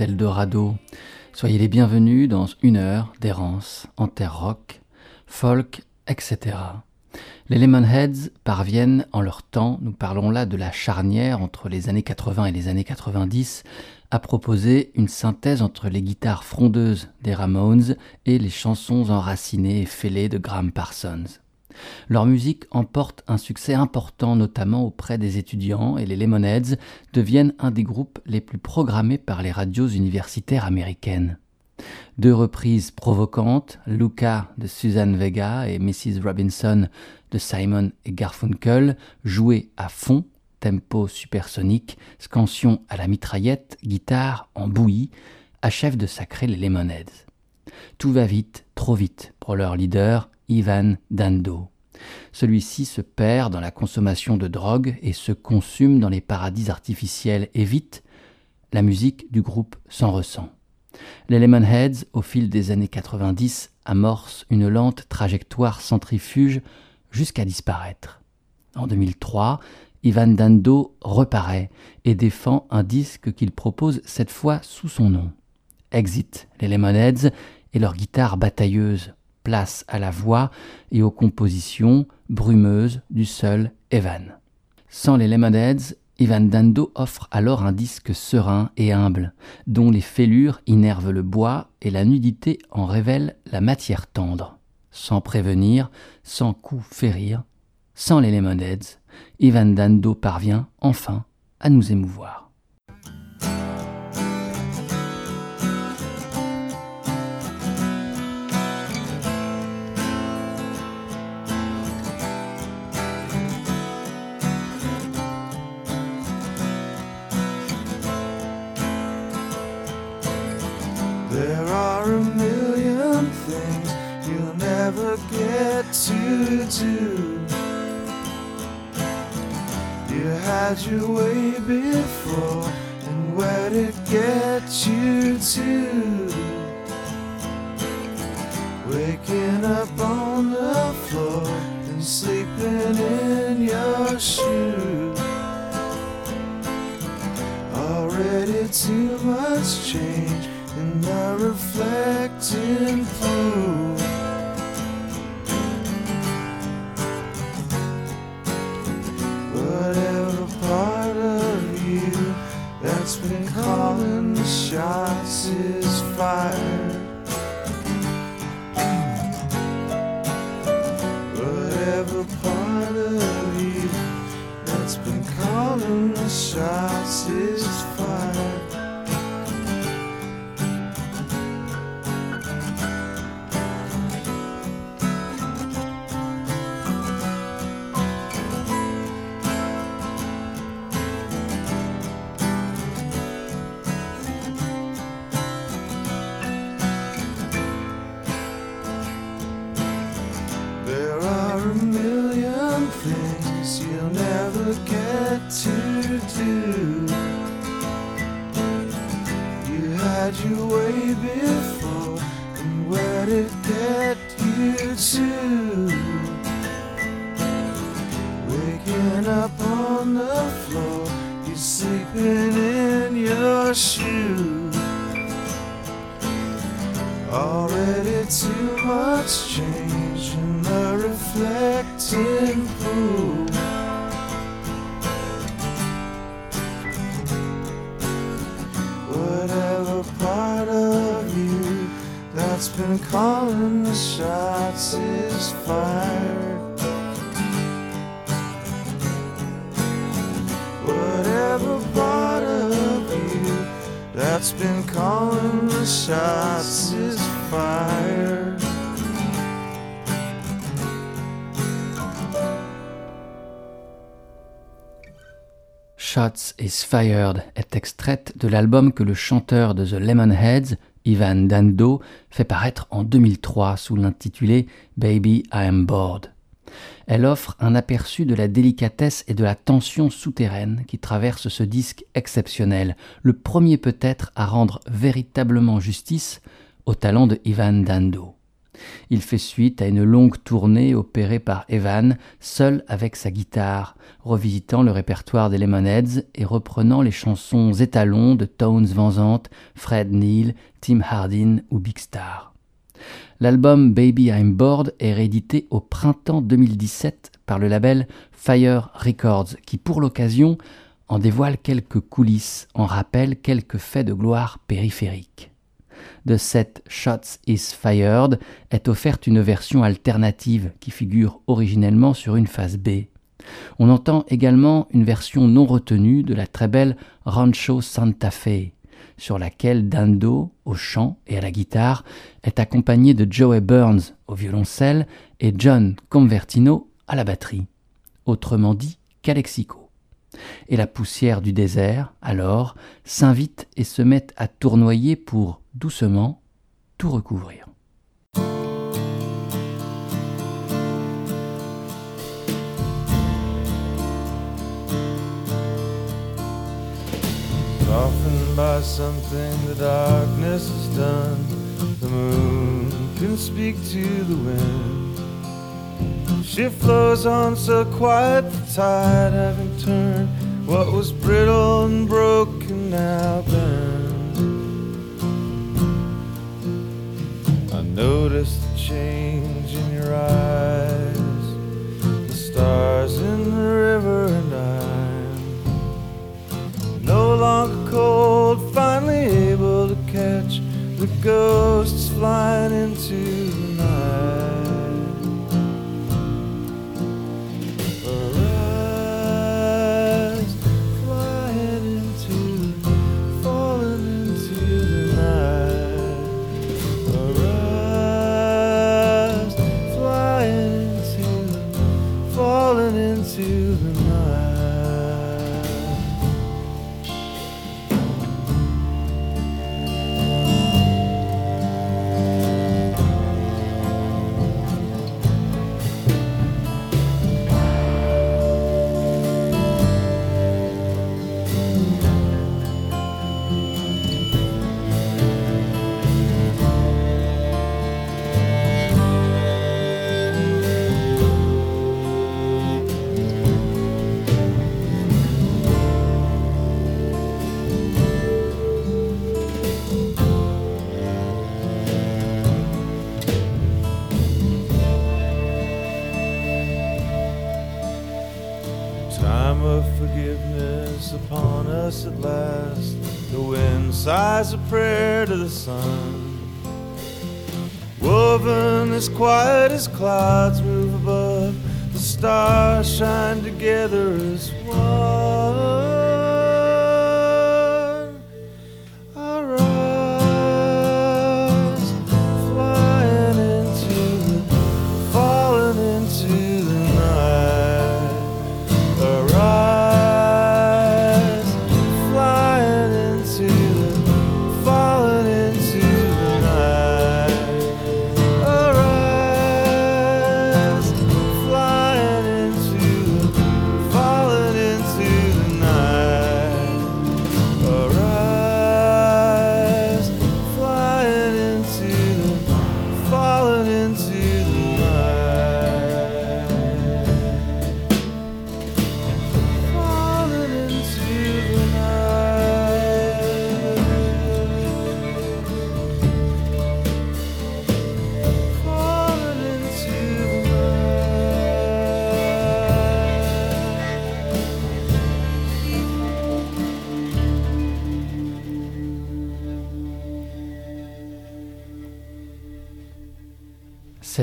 Eldorado. Soyez les bienvenus dans une heure d'errance en terre rock, folk, etc. Les Lemonheads parviennent en leur temps, nous parlons là de la charnière entre les années 80 et les années 90, à proposer une synthèse entre les guitares frondeuses des Ramones et les chansons enracinées et fêlées de Graham Parsons. Leur musique emporte un succès important notamment auprès des étudiants et les Lemonheads deviennent un des groupes les plus programmés par les radios universitaires américaines. Deux reprises provocantes, Luca de Suzanne Vega et Mrs. Robinson de Simon et Garfunkel, jouées à fond, tempo supersonique, scansion à la mitraillette, guitare en bouillie, achèvent de sacrer les Lemonheads. Tout va vite, trop vite pour leur leader, Ivan Dando. Celui-ci se perd dans la consommation de drogue et se consume dans les paradis artificiels et vite, la musique du groupe s'en ressent. Les Lemonheads, au fil des années 90, amorcent une lente trajectoire centrifuge jusqu'à disparaître. En 2003, Ivan Dando reparaît et défend un disque qu'il propose cette fois sous son nom. Exit les Lemonheads et leur guitare batailleuse, place à la voix et aux compositions brumeuses du seul Evan. Sans les Lemonheads, Ivan Dando offre alors un disque serein et humble, dont les fêlures innervent le bois et la nudité en révèle la matière tendre. Sans prévenir, sans coup férir, sans les Lemonheads, Ivan Dando parvient enfin à nous émouvoir. Do. You had your way before, and where did it get you to? Waking up on the floor and sleeping in your shoes. Already too much change in the pool. calling the shots is fired. Whatever part of you that's been calling the shots is fired. Is Fired est extraite de l'album que le chanteur de The Lemonheads, Ivan Dando, fait paraître en 2003 sous l'intitulé Baby I Am Bored. Elle offre un aperçu de la délicatesse et de la tension souterraine qui traverse ce disque exceptionnel, le premier peut-être à rendre véritablement justice au talent de Ivan Dando. Il fait suite à une longue tournée opérée par Evan, seul avec sa guitare, revisitant le répertoire des Lemonheads et reprenant les chansons étalons de Tones Van Zandt, Fred Neil, Tim Hardin ou Big Star. L'album Baby I'm Bored est réédité au printemps 2017 par le label Fire Records, qui pour l'occasion en dévoile quelques coulisses, en rappelle quelques faits de gloire périphériques de cette Shots is Fired est offerte une version alternative qui figure originellement sur une phase B. On entend également une version non retenue de la très belle Rancho Santa Fe, sur laquelle Dando, au chant et à la guitare, est accompagné de Joey Burns au violoncelle et John Convertino à la batterie, autrement dit Calexico et la poussière du désert, alors, s'invite et se met à tournoyer pour, doucement, tout recouvrir. She flows on so quiet, the tide having turned. What was brittle and broken now bends. I noticed the change in your eyes, the stars in the river,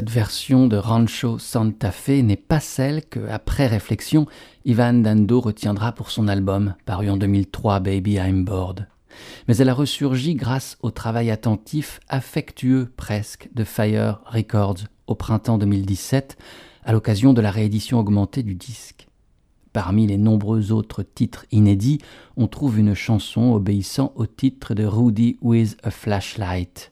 Cette version de Rancho Santa Fe n'est pas celle que, après réflexion, Ivan Dando retiendra pour son album, paru en 2003, Baby I'm Bored. Mais elle a ressurgi grâce au travail attentif, affectueux presque, de Fire Records au printemps 2017, à l'occasion de la réédition augmentée du disque. Parmi les nombreux autres titres inédits, on trouve une chanson obéissant au titre de Rudy with a Flashlight.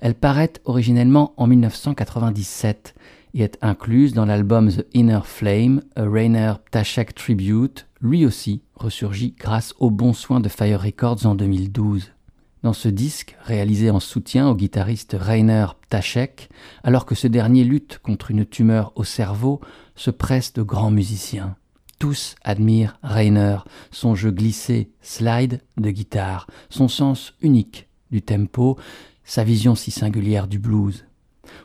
Elle paraît originellement en 1997 et est incluse dans l'album The Inner Flame, A Rainer Ptashek Tribute, lui aussi ressurgi grâce aux bons soins de Fire Records en 2012. dans ce disque, réalisé en soutien au guitariste Rainer Ptachek, alors que ce dernier lutte contre une tumeur au cerveau, se presse de grands musiciens. Tous admirent Rainer, son jeu glissé, slide de guitare, son sens unique du tempo, sa vision si singulière du blues.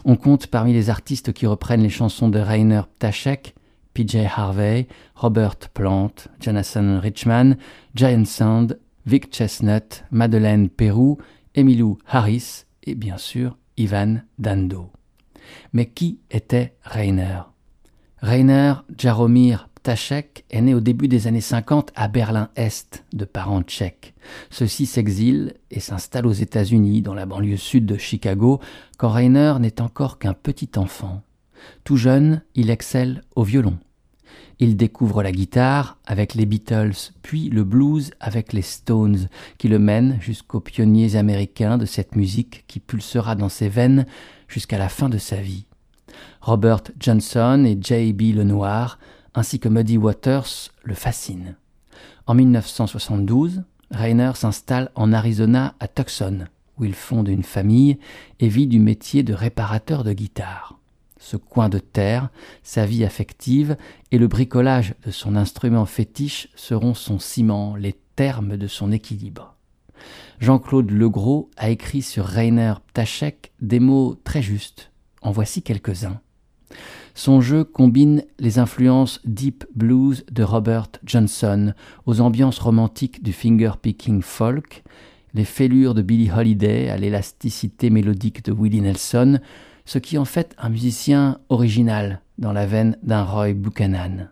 On compte parmi les artistes qui reprennent les chansons de Rainer Ptachek PJ Harvey, Robert Plant, Jonathan Richman, Giant Sound, Vic Chestnut, Madeleine Perrou, Emilou Harris et bien sûr Ivan Dando. Mais qui était Rainer? Rainer Jaromir Ptachek est né au début des années 50 à Berlin-Est, de parents tchèques. Ceux-ci s'exilent et s'installent aux États-Unis, dans la banlieue sud de Chicago, quand Rainer n'est encore qu'un petit enfant. Tout jeune, il excelle au violon. Il découvre la guitare avec les Beatles, puis le blues avec les Stones, qui le mènent jusqu'aux pionniers américains de cette musique qui pulsera dans ses veines jusqu'à la fin de sa vie. Robert Johnson et J.B. Lenoir, ainsi que Muddy Waters, le fascinent. En 1972, Rainer s'installe en Arizona à Tucson, où il fonde une famille et vit du métier de réparateur de guitare ce coin de terre, sa vie affective et le bricolage de son instrument fétiche seront son ciment, les termes de son équilibre. Jean-Claude Legros a écrit sur Rainer Ptachek des mots très justes. En voici quelques-uns. Son jeu combine les influences deep blues de Robert Johnson aux ambiances romantiques du finger-picking folk, les fêlures de Billie Holiday à l'élasticité mélodique de Willie Nelson, ce qui en fait un musicien original dans la veine d'un Roy Buchanan.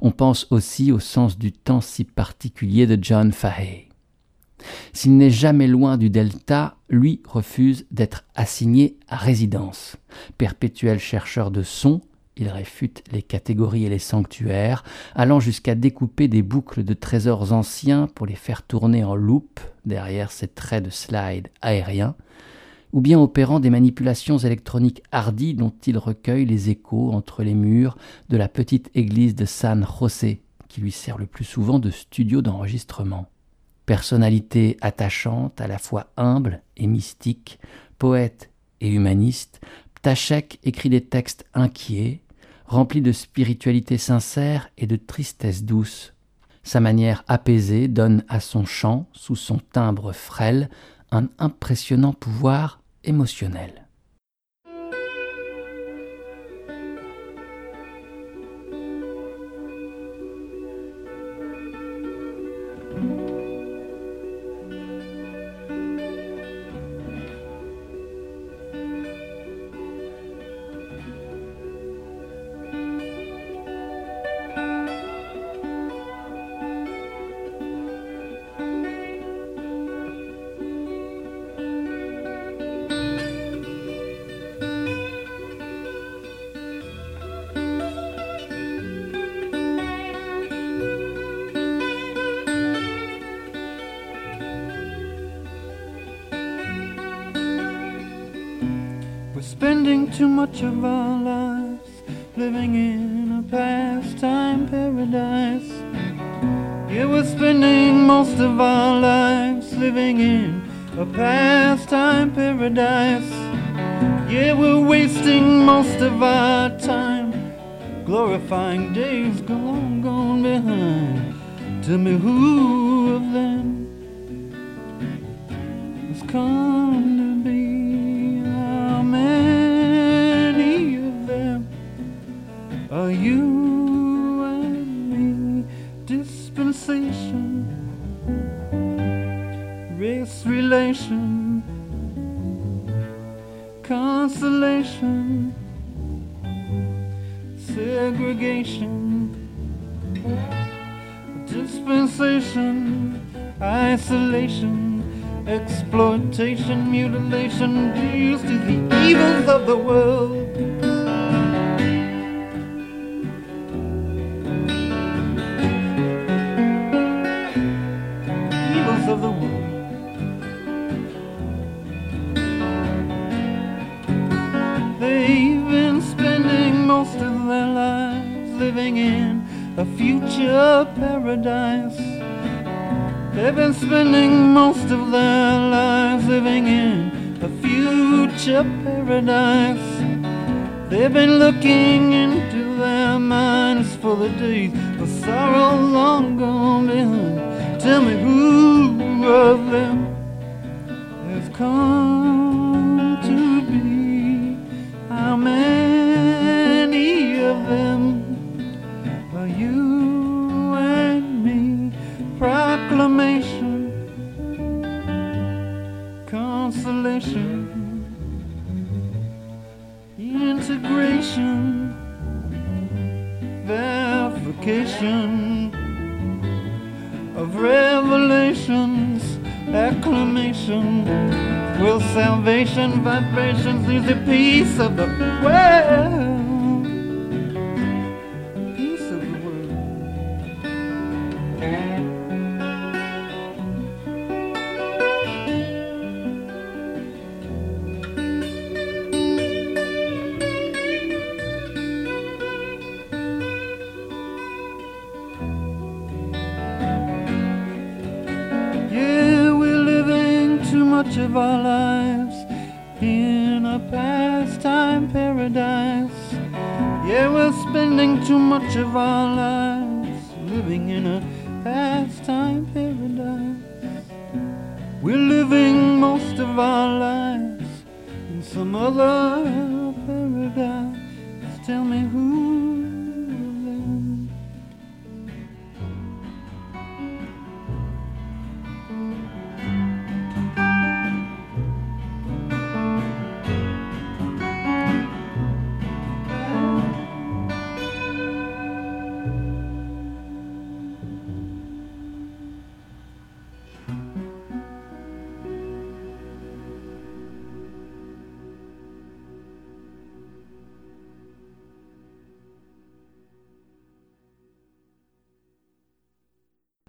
On pense aussi au sens du temps si particulier de John Fahey. S'il n'est jamais loin du delta, lui refuse d'être assigné à résidence. Perpétuel chercheur de sons, il réfute les catégories et les sanctuaires, allant jusqu'à découper des boucles de trésors anciens pour les faire tourner en loupe derrière ses traits de slide aérien, ou bien opérant des manipulations électroniques hardies dont il recueille les échos entre les murs de la petite église de San José, qui lui sert le plus souvent de studio d'enregistrement. Personnalité attachante, à la fois humble et mystique, poète et humaniste, Ptachek écrit des textes inquiets, remplis de spiritualité sincère et de tristesse douce. Sa manière apaisée donne à son chant, sous son timbre frêle, un impressionnant pouvoir émotionnel. Yeah, we're spending most of our lives living in a pastime paradise. Yeah, we're wasting most of our time glorifying days long gone behind. Tell me who of them has come consolation, segregation, dispensation, isolation, exploitation, mutilation, due to the evils of the world. Living in a future paradise. They've been spending most of their lives living in a future paradise. They've been looking into their minds for the days of sorrow long gone behind. Tell me who of them has come to be? How many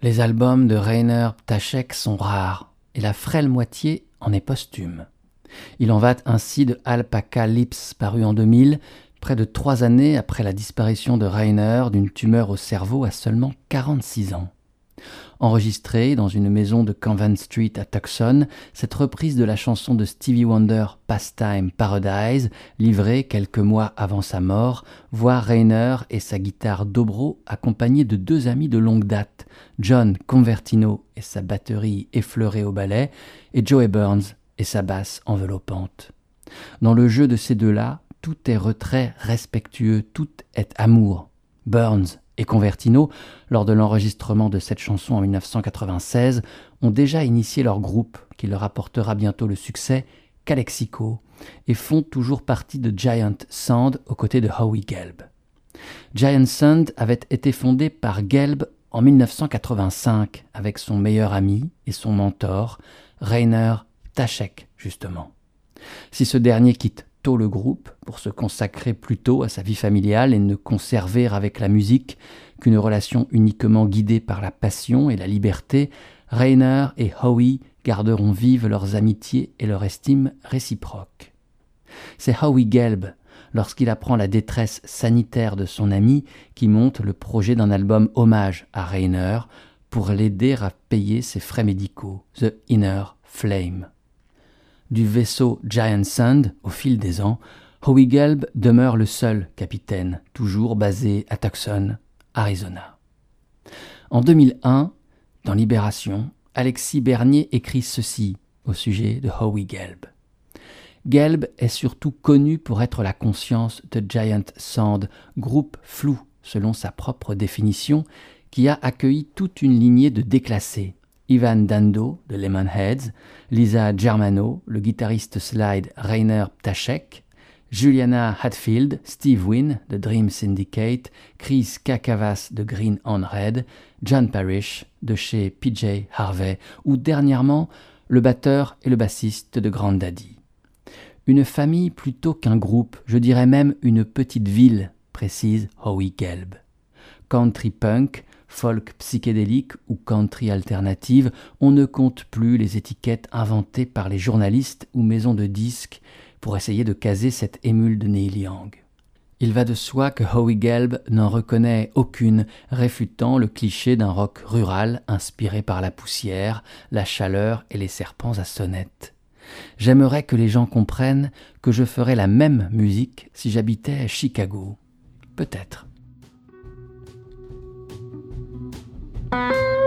Les albums de Rainer Ptachek sont rares et la frêle moitié en est posthume. Il en va ainsi de Alpaca Lips paru en 2000, près de trois années après la disparition de Rainer d'une tumeur au cerveau à seulement 46 ans. Enregistrée dans une maison de Convent Street à Tucson, cette reprise de la chanson de Stevie Wonder Pastime Paradise, livrée quelques mois avant sa mort, voit Rainer et sa guitare dobro accompagnés de deux amis de longue date, John Convertino et sa batterie effleurée au ballet, et Joey Burns et sa basse enveloppante. Dans le jeu de ces deux-là, tout est retrait respectueux, tout est amour. Burns et Convertino, lors de l'enregistrement de cette chanson en 1996, ont déjà initié leur groupe, qui leur apportera bientôt le succès, Calexico, et font toujours partie de Giant Sand aux côtés de Howie Gelb. Giant Sand avait été fondé par Gelb en 1985 avec son meilleur ami et son mentor, Rainer Tachek, justement. Si ce dernier quitte tôt le groupe pour se consacrer plutôt à sa vie familiale et ne conserver avec la musique qu'une relation uniquement guidée par la passion et la liberté, Rainer et Howie garderont vives leurs amitiés et leur estime réciproque. C'est Howie Gelb, lorsqu'il apprend la détresse sanitaire de son ami, qui monte le projet d'un album hommage à Rainer pour l'aider à payer ses frais médicaux, The Inner Flame du vaisseau Giant Sand au fil des ans, Howie Gelb demeure le seul capitaine, toujours basé à Tucson, Arizona. En 2001, dans Libération, Alexis Bernier écrit ceci au sujet de Howie Gelb. Gelb est surtout connu pour être la conscience de Giant Sand, groupe flou selon sa propre définition, qui a accueilli toute une lignée de déclassés, Ivan Dando de Lemonheads, Lisa Germano, le guitariste slide Rainer Ptachek, Juliana Hatfield, Steve Wynn de Dream Syndicate, Chris Kakavas de Green on Red, John Parrish de chez PJ Harvey ou dernièrement le batteur et le bassiste de Grand Daddy. Une famille plutôt qu'un groupe, je dirais même une petite ville, précise Howie Gelb. Country punk, folk psychédélique ou country alternative, on ne compte plus les étiquettes inventées par les journalistes ou maisons de disques pour essayer de caser cette émule de Neil Young. Il va de soi que Howie Gelb n'en reconnaît aucune, réfutant le cliché d'un rock rural inspiré par la poussière, la chaleur et les serpents à sonnettes. J'aimerais que les gens comprennent que je ferais la même musique si j'habitais à Chicago. Peut-être. Música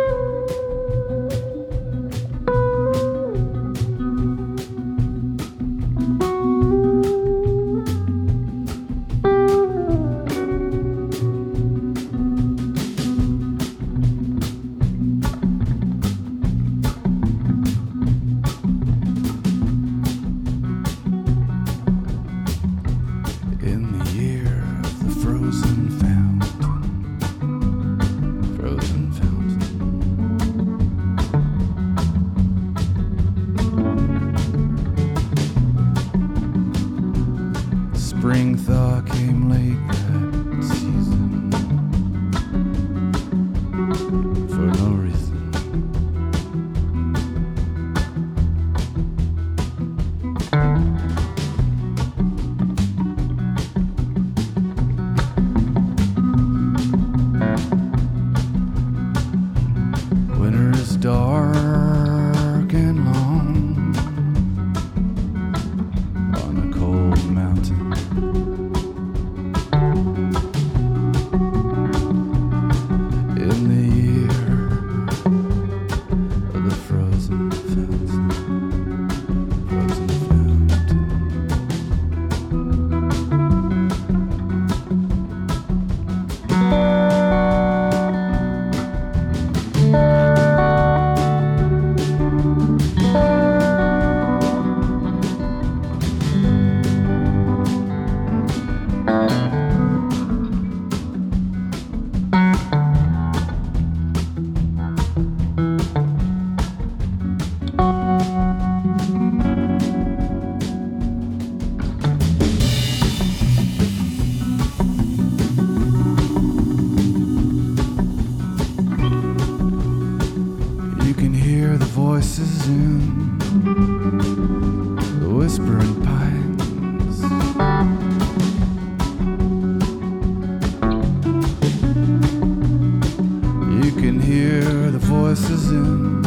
voices in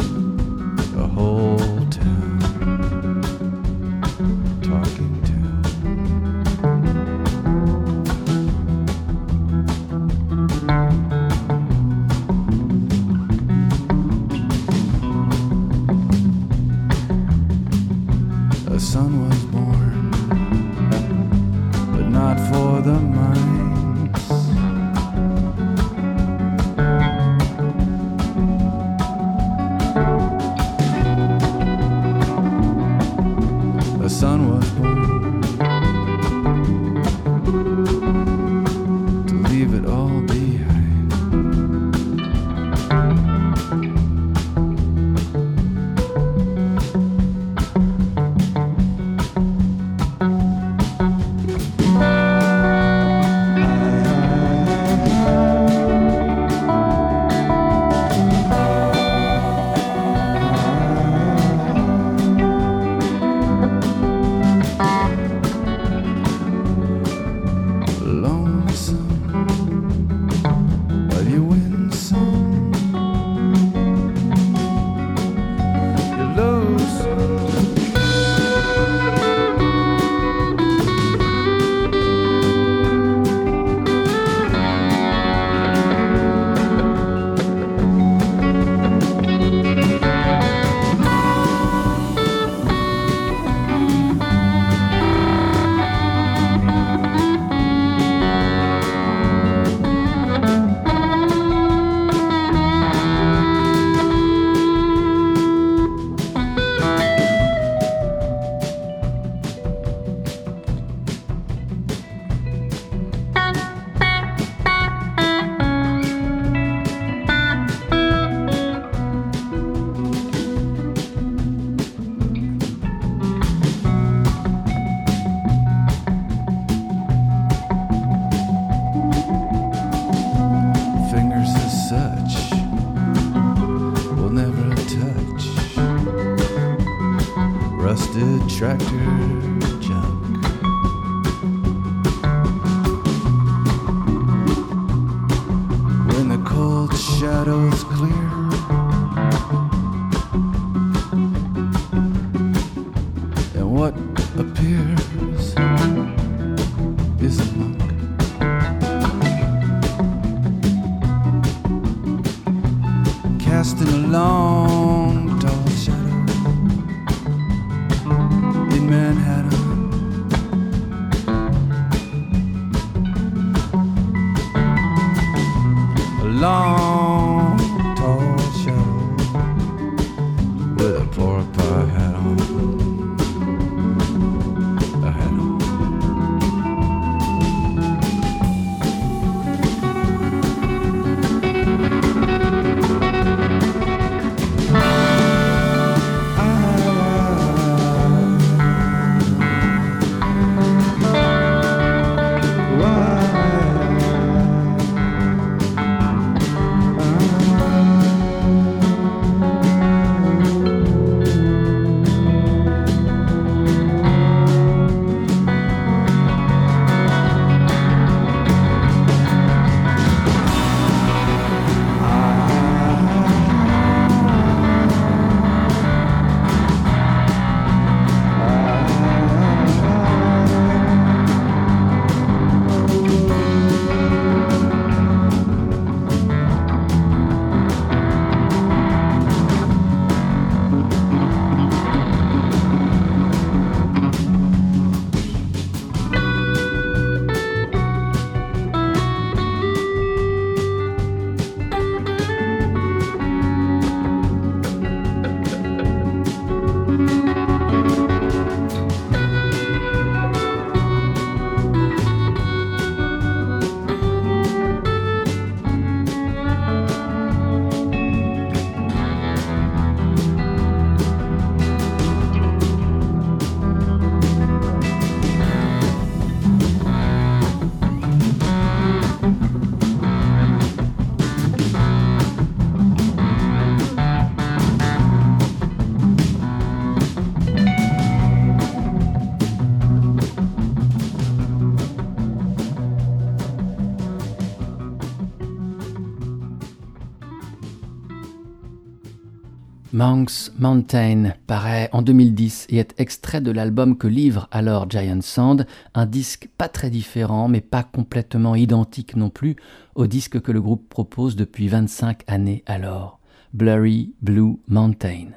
Monk's Mountain paraît en 2010 et est extrait de l'album que livre alors Giant Sand, un disque pas très différent mais pas complètement identique non plus au disque que le groupe propose depuis 25 années alors, Blurry Blue Mountain.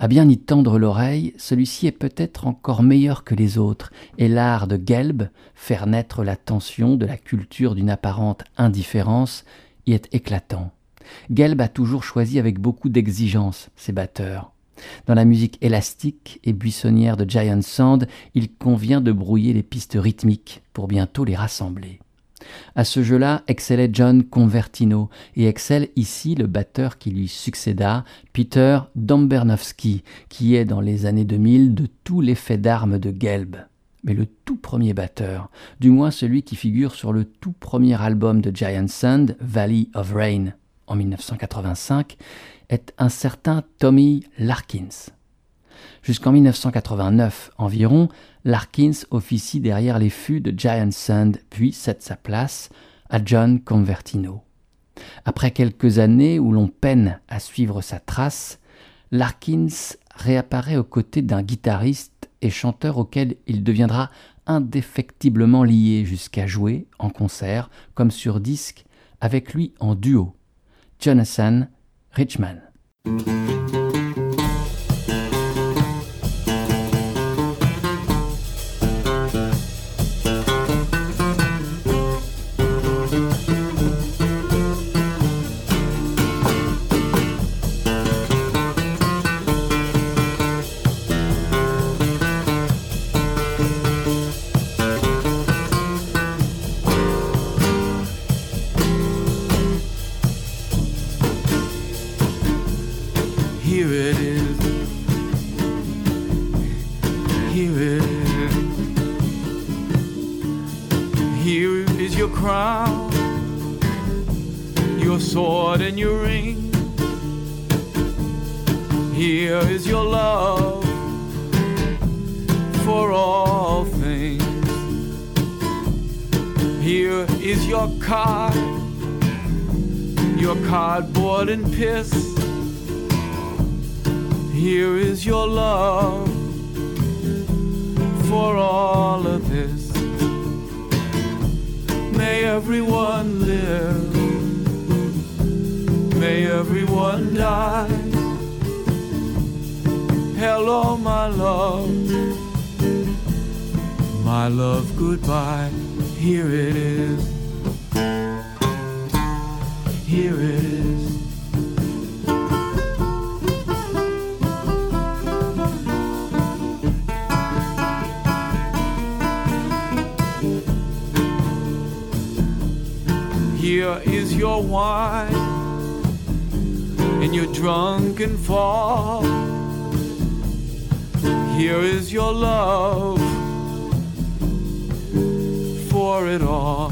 À bien y tendre l'oreille, celui-ci est peut-être encore meilleur que les autres, et l'art de Gelb, faire naître la tension de la culture d'une apparente indifférence, y est éclatant. Gelb a toujours choisi avec beaucoup d'exigence ses batteurs. Dans la musique élastique et buissonnière de Giant Sand, il convient de brouiller les pistes rythmiques pour bientôt les rassembler. À ce jeu-là excellait John Convertino et excelle ici le batteur qui lui succéda, Peter Dombernovski, qui est dans les années 2000 de tout l'effet d'armes de Gelb. Mais le tout premier batteur, du moins celui qui figure sur le tout premier album de Giant Sand, Valley of Rain, en 1985 est un certain Tommy Larkins. Jusqu'en 1989 environ, Larkins officie derrière les fûts de Giant Sand puis cède sa place à John Convertino. Après quelques années où l'on peine à suivre sa trace, Larkins réapparaît aux côtés d'un guitariste et chanteur auquel il deviendra indéfectiblement lié jusqu'à jouer en concert comme sur disque avec lui en duo. Jonathan Richman. Here it is. Here it is. Here is your crown, your sword and your ring. Here is your love for all things. Here is your card, your cardboard and piss. Here is your love for all of this. May everyone live. May everyone die. Hello, my love. My love, goodbye. Here it is. Here it is. Your wine and your drunken fall. Here is your love for it all.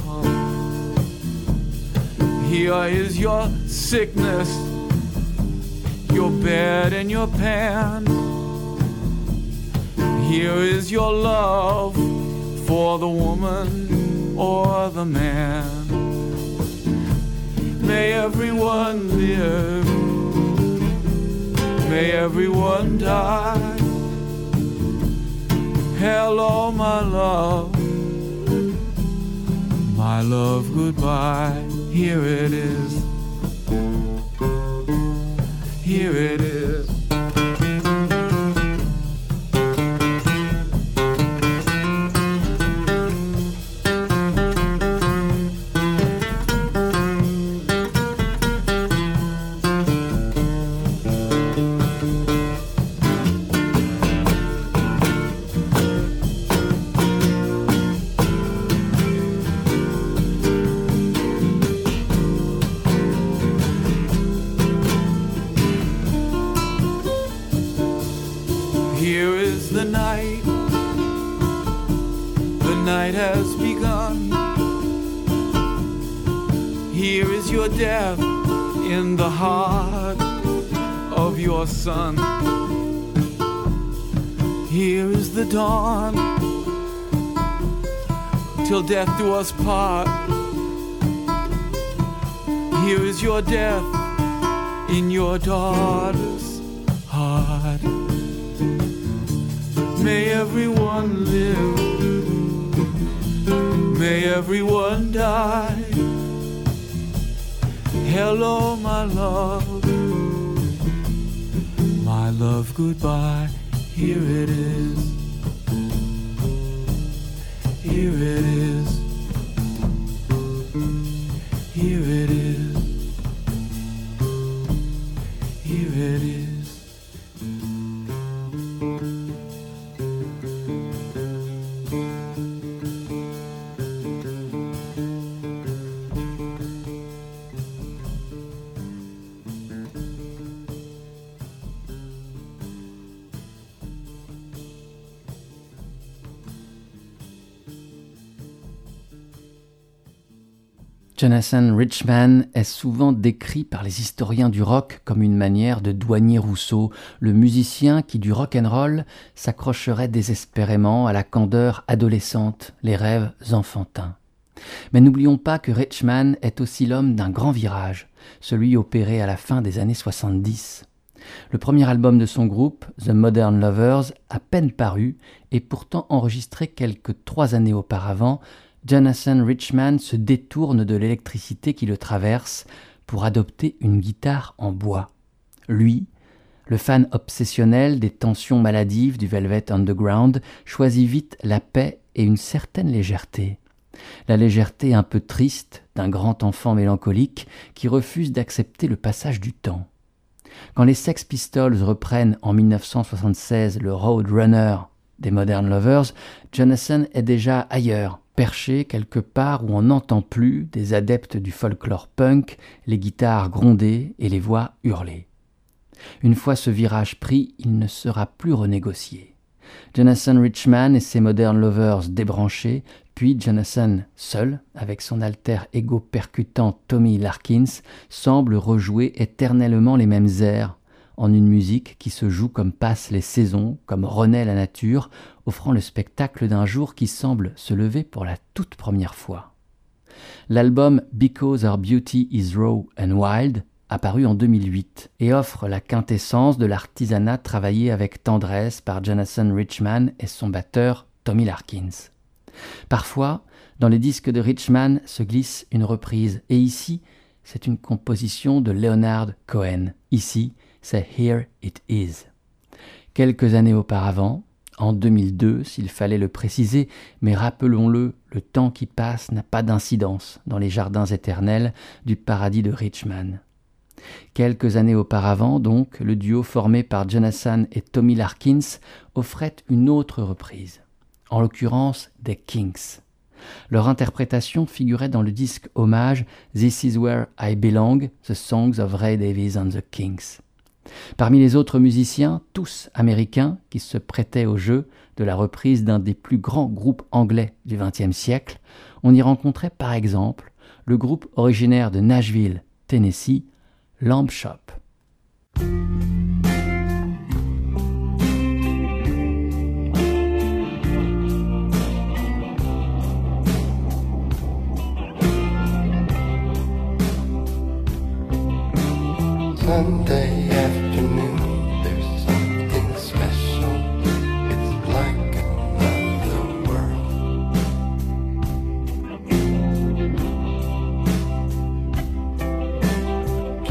Here is your sickness, your bed and your pan. Here is your love for the woman or the man. Everyone live, may everyone die. Hello, my love, my love, goodbye. Here it is, here it is. Son. Here is the dawn. Till death do us part. Here is your death in your daughter's heart. May everyone live. May everyone die. Hello, my love. Love, goodbye. Here it is. Here it is. Here it is. Jonathan Richman est souvent décrit par les historiens du rock comme une manière de douanier Rousseau, le musicien qui du rock and roll s'accrocherait désespérément à la candeur adolescente, les rêves enfantins. Mais n'oublions pas que Richman est aussi l'homme d'un grand virage, celui opéré à la fin des années 70. Le premier album de son groupe, The Modern Lovers, à peine paru, et pourtant enregistré quelques trois années auparavant, Jonathan Richman se détourne de l'électricité qui le traverse pour adopter une guitare en bois. Lui, le fan obsessionnel des tensions maladives du Velvet Underground, choisit vite la paix et une certaine légèreté. La légèreté un peu triste d'un grand enfant mélancolique qui refuse d'accepter le passage du temps. Quand les Sex Pistols reprennent en 1976 le Roadrunner des Modern Lovers, Jonathan est déjà ailleurs, perché quelque part où on n'entend plus des adeptes du folklore punk, les guitares gronder et les voix hurler. Une fois ce virage pris, il ne sera plus renégocié. Jonathan Richman et ses Modern Lovers débranchés, puis Jonathan seul, avec son alter ego percutant Tommy Larkins, semble rejouer éternellement les mêmes airs, en une musique qui se joue comme passent les saisons, comme renaît la nature, offrant le spectacle d'un jour qui semble se lever pour la toute première fois. L'album Because Our Beauty is Raw and Wild, apparu en 2008, et offre la quintessence de l'artisanat travaillé avec tendresse par Jonathan Richman et son batteur Tommy Larkins. Parfois, dans les disques de Richman se glisse une reprise, et ici, c'est une composition de Leonard Cohen. Ici, c'est Here It Is. Quelques années auparavant, en 2002, s'il fallait le préciser, mais rappelons-le, le temps qui passe n'a pas d'incidence dans les jardins éternels du paradis de Richman. Quelques années auparavant, donc, le duo formé par Jonathan et Tommy Larkins offrait une autre reprise, en l'occurrence des Kinks. Leur interprétation figurait dans le disque hommage This Is Where I Belong, The Songs of Ray Davies and the Kings. Parmi les autres musiciens, tous américains, qui se prêtaient au jeu de la reprise d'un des plus grands groupes anglais du XXe siècle, on y rencontrait par exemple le groupe originaire de Nashville, Tennessee, Lamp Shop.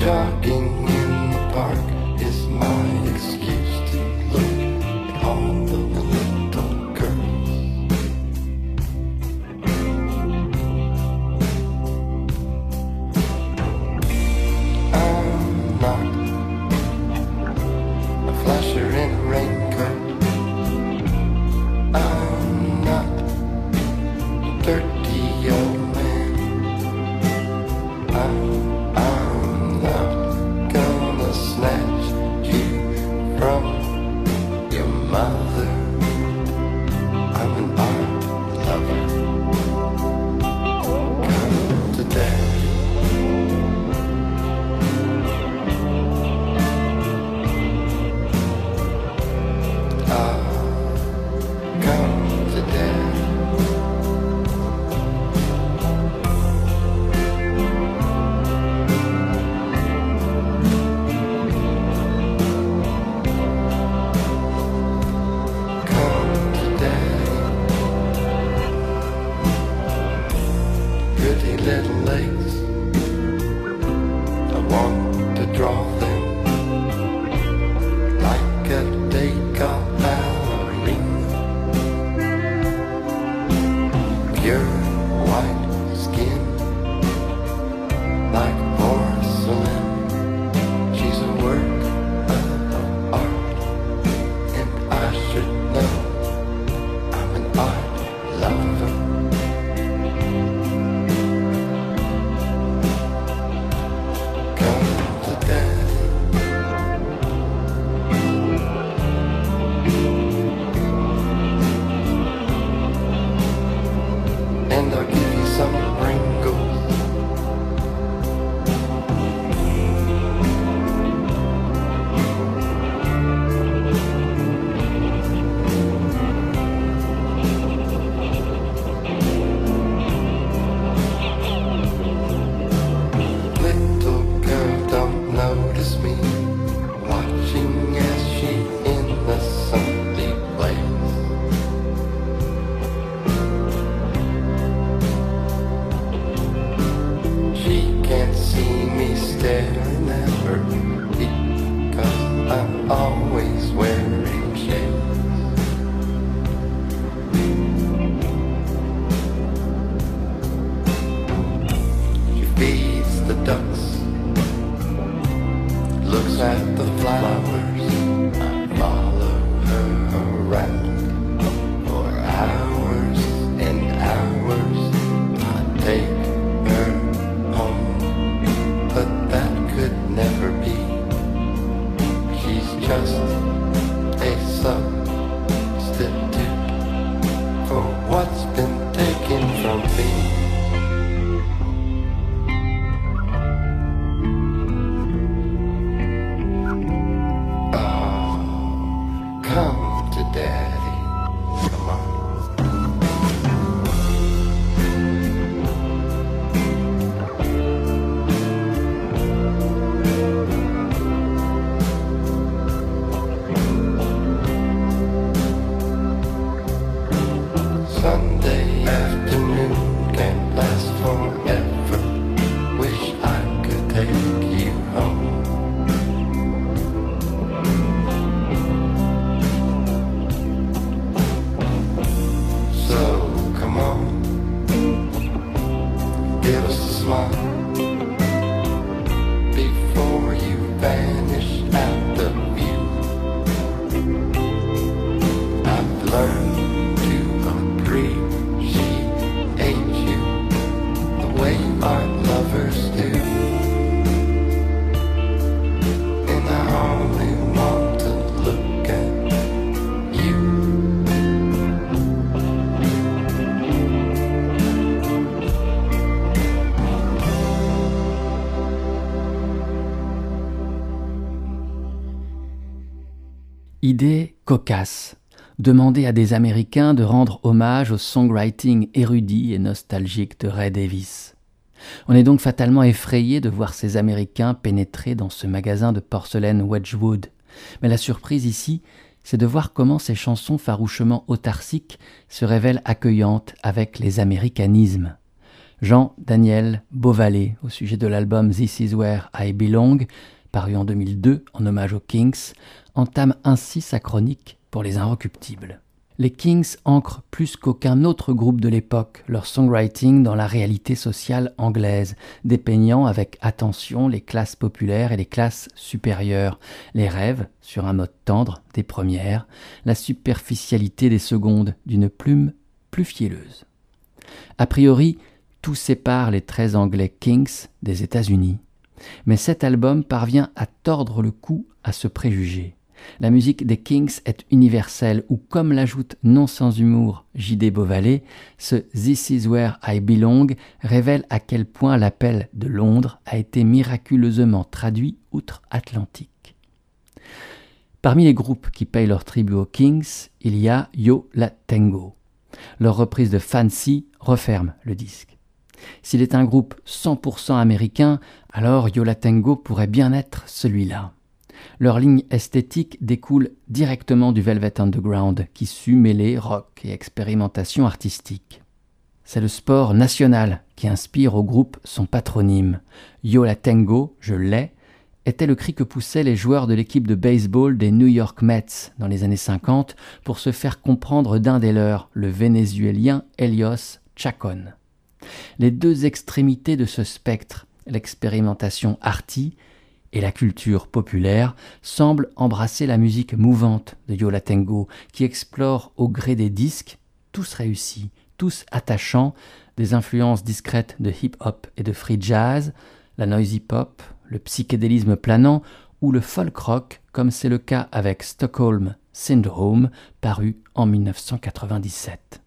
talking. Cocasse. Demander à des Américains de rendre hommage au songwriting érudit et nostalgique de Ray Davis. On est donc fatalement effrayé de voir ces Américains pénétrer dans ce magasin de porcelaine Wedgwood. Mais la surprise ici, c'est de voir comment ces chansons farouchement autarciques se révèlent accueillantes avec les américanismes. Jean-Daniel Beauvalet, au sujet de l'album This Is Where I Belong, paru en 2002 en hommage aux Kings, entame ainsi sa chronique pour les Inrecuptibles. Les Kings ancrent plus qu'aucun autre groupe de l'époque leur songwriting dans la réalité sociale anglaise, dépeignant avec attention les classes populaires et les classes supérieures, les rêves, sur un mode tendre, des premières, la superficialité des secondes, d'une plume plus fielleuse. A priori, tout sépare les très anglais Kings des États-Unis. Mais cet album parvient à tordre le cou à ce préjugé. La musique des Kings est universelle, ou comme l'ajoute non sans humour J.D. Beauvalet, ce This is where I belong révèle à quel point l'appel de Londres a été miraculeusement traduit outre-Atlantique. Parmi les groupes qui payent leur tribut aux Kings, il y a Yo La Tengo. Leur reprise de Fancy referme le disque. S'il est un groupe 100% américain, alors Yo La Tengo pourrait bien être celui-là. Leur ligne esthétique découle directement du Velvet Underground, qui sut mêler rock et expérimentation artistique. C'est le sport national qui inspire au groupe son patronyme. Yo la Tango, je l'ai, était le cri que poussaient les joueurs de l'équipe de baseball des New York Mets dans les années 50 pour se faire comprendre d'un des leurs, le vénézuélien Elios Chacon. Les deux extrémités de ce spectre, l'expérimentation arty et la culture populaire semblent embrasser la musique mouvante de Yola Tengo, qui explore au gré des disques, tous réussis, tous attachants, des influences discrètes de hip-hop et de free jazz, la noisy pop, le psychédélisme planant ou le folk rock, comme c'est le cas avec Stockholm Syndrome, paru en 1997.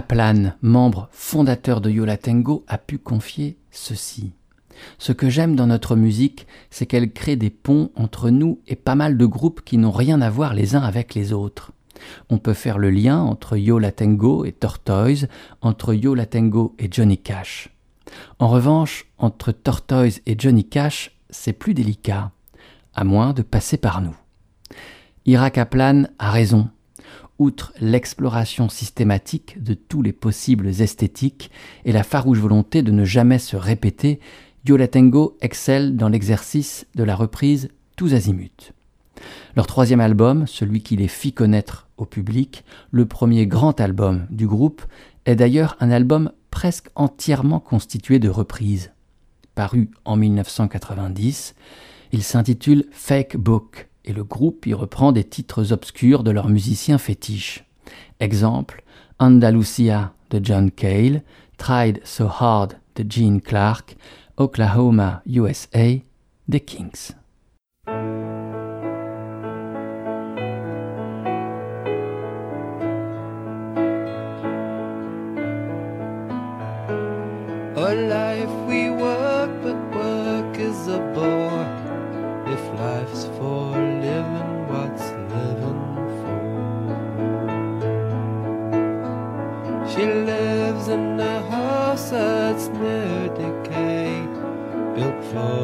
Kaplan, membre fondateur de Yola Tango, a pu confier ceci. Ce que j'aime dans notre musique, c'est qu'elle crée des ponts entre nous et pas mal de groupes qui n'ont rien à voir les uns avec les autres. On peut faire le lien entre Yo Latengo et Tortoise, entre Yo Latengo et Johnny Cash. En revanche, entre Tortoise et Johnny Cash, c'est plus délicat, à moins de passer par nous. Ira Kaplan a raison. Outre l'exploration systématique de tous les possibles esthétiques et la farouche volonté de ne jamais se répéter, Latengo excelle dans l'exercice de la reprise tous azimuts. Leur troisième album, celui qui les fit connaître au public, le premier grand album du groupe, est d'ailleurs un album presque entièrement constitué de reprises. Paru en 1990, il s'intitule Fake Book et le groupe y reprend des titres obscurs de leurs musiciens fétiches. Exemple, Andalusia de John Cale, Tried So Hard de Gene Clark, Oklahoma, USA des Kings. For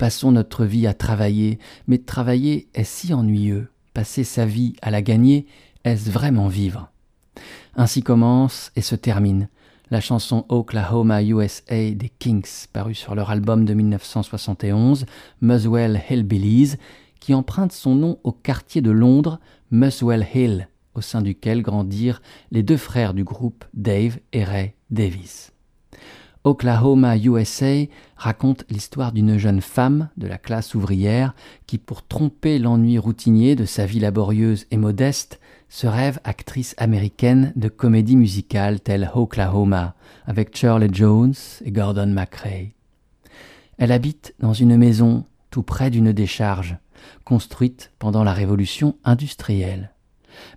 passons notre vie à travailler, mais travailler est si ennuyeux. Passer sa vie à la gagner, est-ce vraiment vivre? Ainsi commence et se termine la chanson Oklahoma USA des Kings, parue sur leur album de 1971, Muswell Hillbillies, qui emprunte son nom au quartier de Londres, Muswell Hill, au sein duquel grandirent les deux frères du groupe, Dave et Ray Davis. Oklahoma USA raconte l'histoire d'une jeune femme de la classe ouvrière qui, pour tromper l'ennui routinier de sa vie laborieuse et modeste, se rêve actrice américaine de comédie musicale telle Oklahoma, avec Shirley Jones et Gordon McRae. Elle habite dans une maison tout près d'une décharge, construite pendant la révolution industrielle.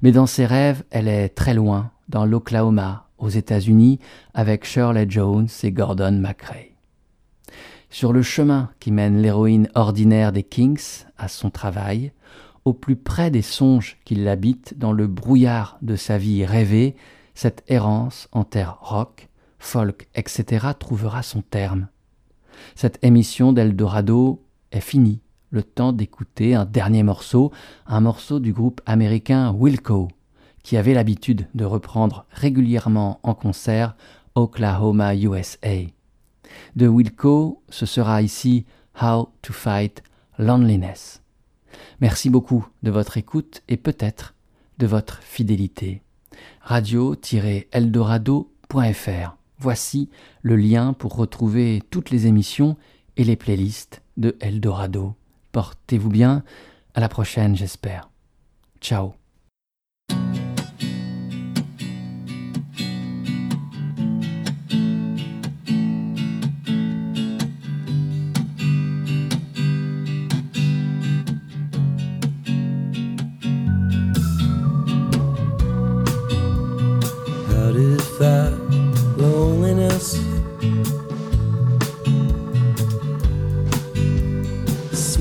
Mais dans ses rêves, elle est très loin, dans l'Oklahoma, aux États-Unis, avec Shirley Jones et Gordon McRae. Sur le chemin qui mène l'héroïne ordinaire des Kings à son travail, au plus près des songes qui l'habitent dans le brouillard de sa vie rêvée, cette errance en terre rock, folk, etc. trouvera son terme. Cette émission d'Eldorado est finie le temps d'écouter un dernier morceau, un morceau du groupe américain Wilco, qui avait l'habitude de reprendre régulièrement en concert Oklahoma USA. De Wilco, ce sera ici How to Fight Loneliness. Merci beaucoup de votre écoute et peut-être de votre fidélité. Radio-eldorado.fr. Voici le lien pour retrouver toutes les émissions et les playlists de Eldorado. Portez-vous bien, à la prochaine j'espère. Ciao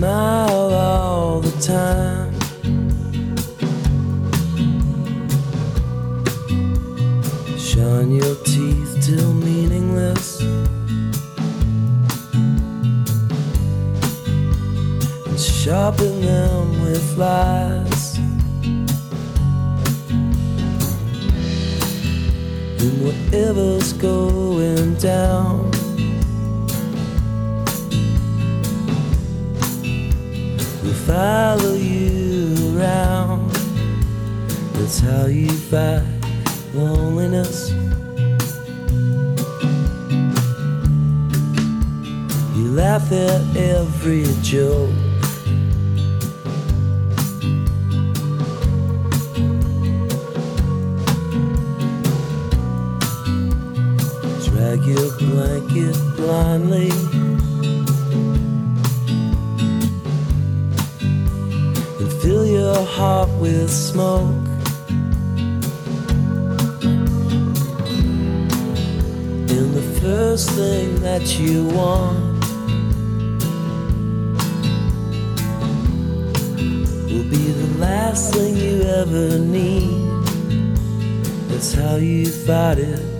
Smile all the time. Shine your teeth till meaningless. And sharpen them with lies. and whatever's going down. Follow you around. That's how you fight loneliness. You laugh at every joke. Drag your blanket blindly. With smoke. And the first thing that you want will be the last thing you ever need. That's how you fight it.